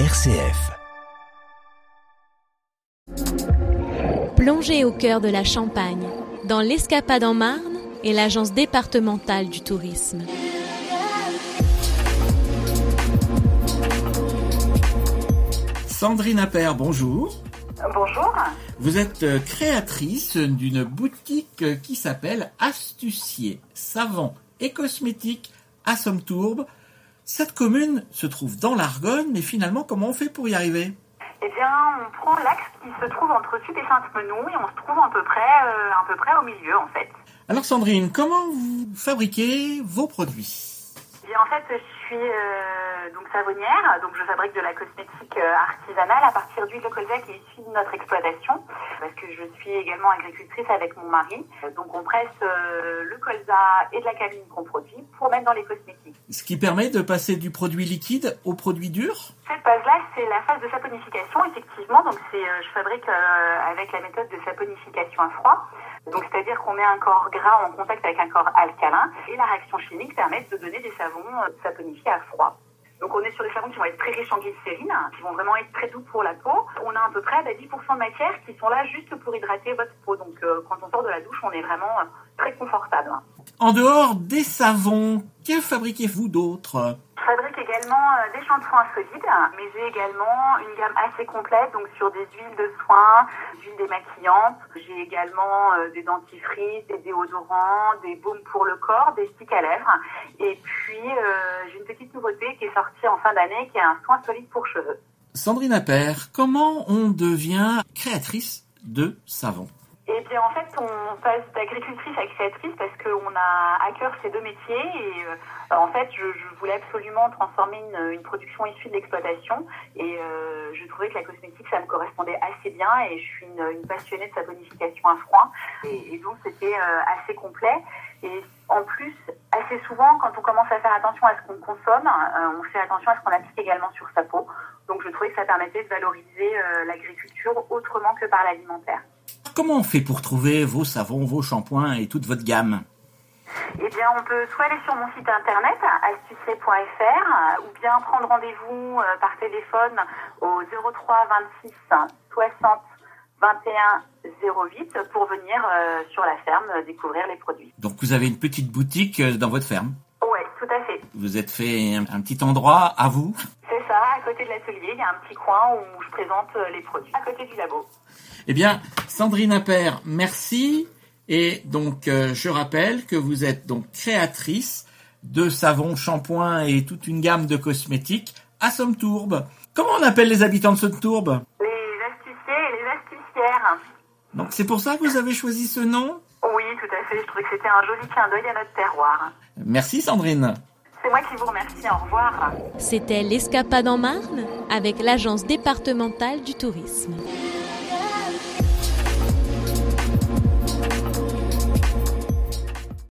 RCF. Plongez au cœur de la Champagne, dans l'Escapade en Marne et l'Agence départementale du tourisme. Sandrine Appert, bonjour. Bonjour. Vous êtes euh, créatrice d'une boutique euh, qui s'appelle Astucier, savon et cosmétiques à Somme-Tourbe. Cette commune se trouve dans l'Argonne, mais finalement, comment on fait pour y arriver? Eh bien, on prend l'axe qui se trouve entre Sud et Sainte-Menou et on se trouve à peu près, euh, à peu près au milieu en fait. Alors Sandrine, comment vous fabriquez vos produits? Eh bien, en fait, je suis euh, donc savonnière, donc je fabrique de la cosmétique euh, artisanale à partir d'huile de colza qui est issue de notre exploitation, parce que je suis également agricultrice avec mon mari. Donc on presse euh, le colza et de la caline qu'on produit pour mettre dans les cosmétiques. Ce qui permet de passer du produit liquide au produit dur? Cette phase-là, c'est la phase de saponification, effectivement. Donc, c'est, euh, je fabrique avec la méthode de saponification à froid. Donc, c'est-à-dire qu'on met un corps gras en contact avec un corps alcalin et la réaction chimique permet de donner des savons saponifiés à froid. Donc, on est sur des savons qui vont être très riches en glycérine, qui vont vraiment être très doux pour la peau. On a à peu près bah, 10% de matière qui sont là juste pour hydrater votre peau. Donc, euh, quand on sort de la douche, on est vraiment euh, très confortable. En dehors des savons, que fabriquez-vous d'autre? Je fabrique également euh, des shampoings solides, mais j'ai également une gamme assez complète, donc sur des huiles de soins, des huiles démaquillantes. J'ai également euh, des dentifrices, des déodorants, des baumes pour le corps, des sticks à lèvres. Et puis, euh, j'ai une petite nouveauté qui est sortie en fin d'année, qui est un soin solide pour cheveux. Sandrine Appert, comment on devient créatrice de savon? Eh bien, en fait, on passe d'agricultrice à créatrice parce qu'on a à cœur ces deux métiers. Et euh, en fait, je, voulais absolument transformer une, production issue de l'exploitation. Et euh, je trouvais que la cosmétique, ça me correspondait assez bien. Et je suis une, passionnée de saponification à froid. Et, et donc, c'était euh, assez complet. Et en plus, assez souvent, quand on commence à faire attention à ce qu'on consomme, on fait attention à ce qu'on applique également sur sa peau. Donc, je trouvais que ça permettait de valoriser l'agriculture autrement que par l'alimentaire. Comment on fait pour trouver vos savons, vos shampoings et toute votre gamme? Eh bien, on peut soit aller sur mon site internet, astucier.fr, ou bien prendre rendez-vous euh, par téléphone au 03 26 60 21 08 pour venir euh, sur la ferme euh, découvrir les produits. Donc vous avez une petite boutique dans votre ferme? Ouais, tout à fait. Vous êtes fait un petit endroit à vous? Côté de l'atelier, il y a un petit coin où je présente euh, les produits, à côté du labo. Eh bien, Sandrine Appert, merci. Et donc, euh, je rappelle que vous êtes donc créatrice de savons, shampoings et toute une gamme de cosmétiques à Somme-Tourbe. Comment on appelle les habitants de Somme-Tourbe Les astuciers et les astucières. Donc, c'est pour ça que vous avez choisi ce nom? Oui, tout à fait, je trouvais que c'était un joli clin d'œil à notre terroir. Merci Sandrine. C'est moi qui vous remercie. Au revoir. C'était l'escapade en Marne avec l'Agence départementale du tourisme.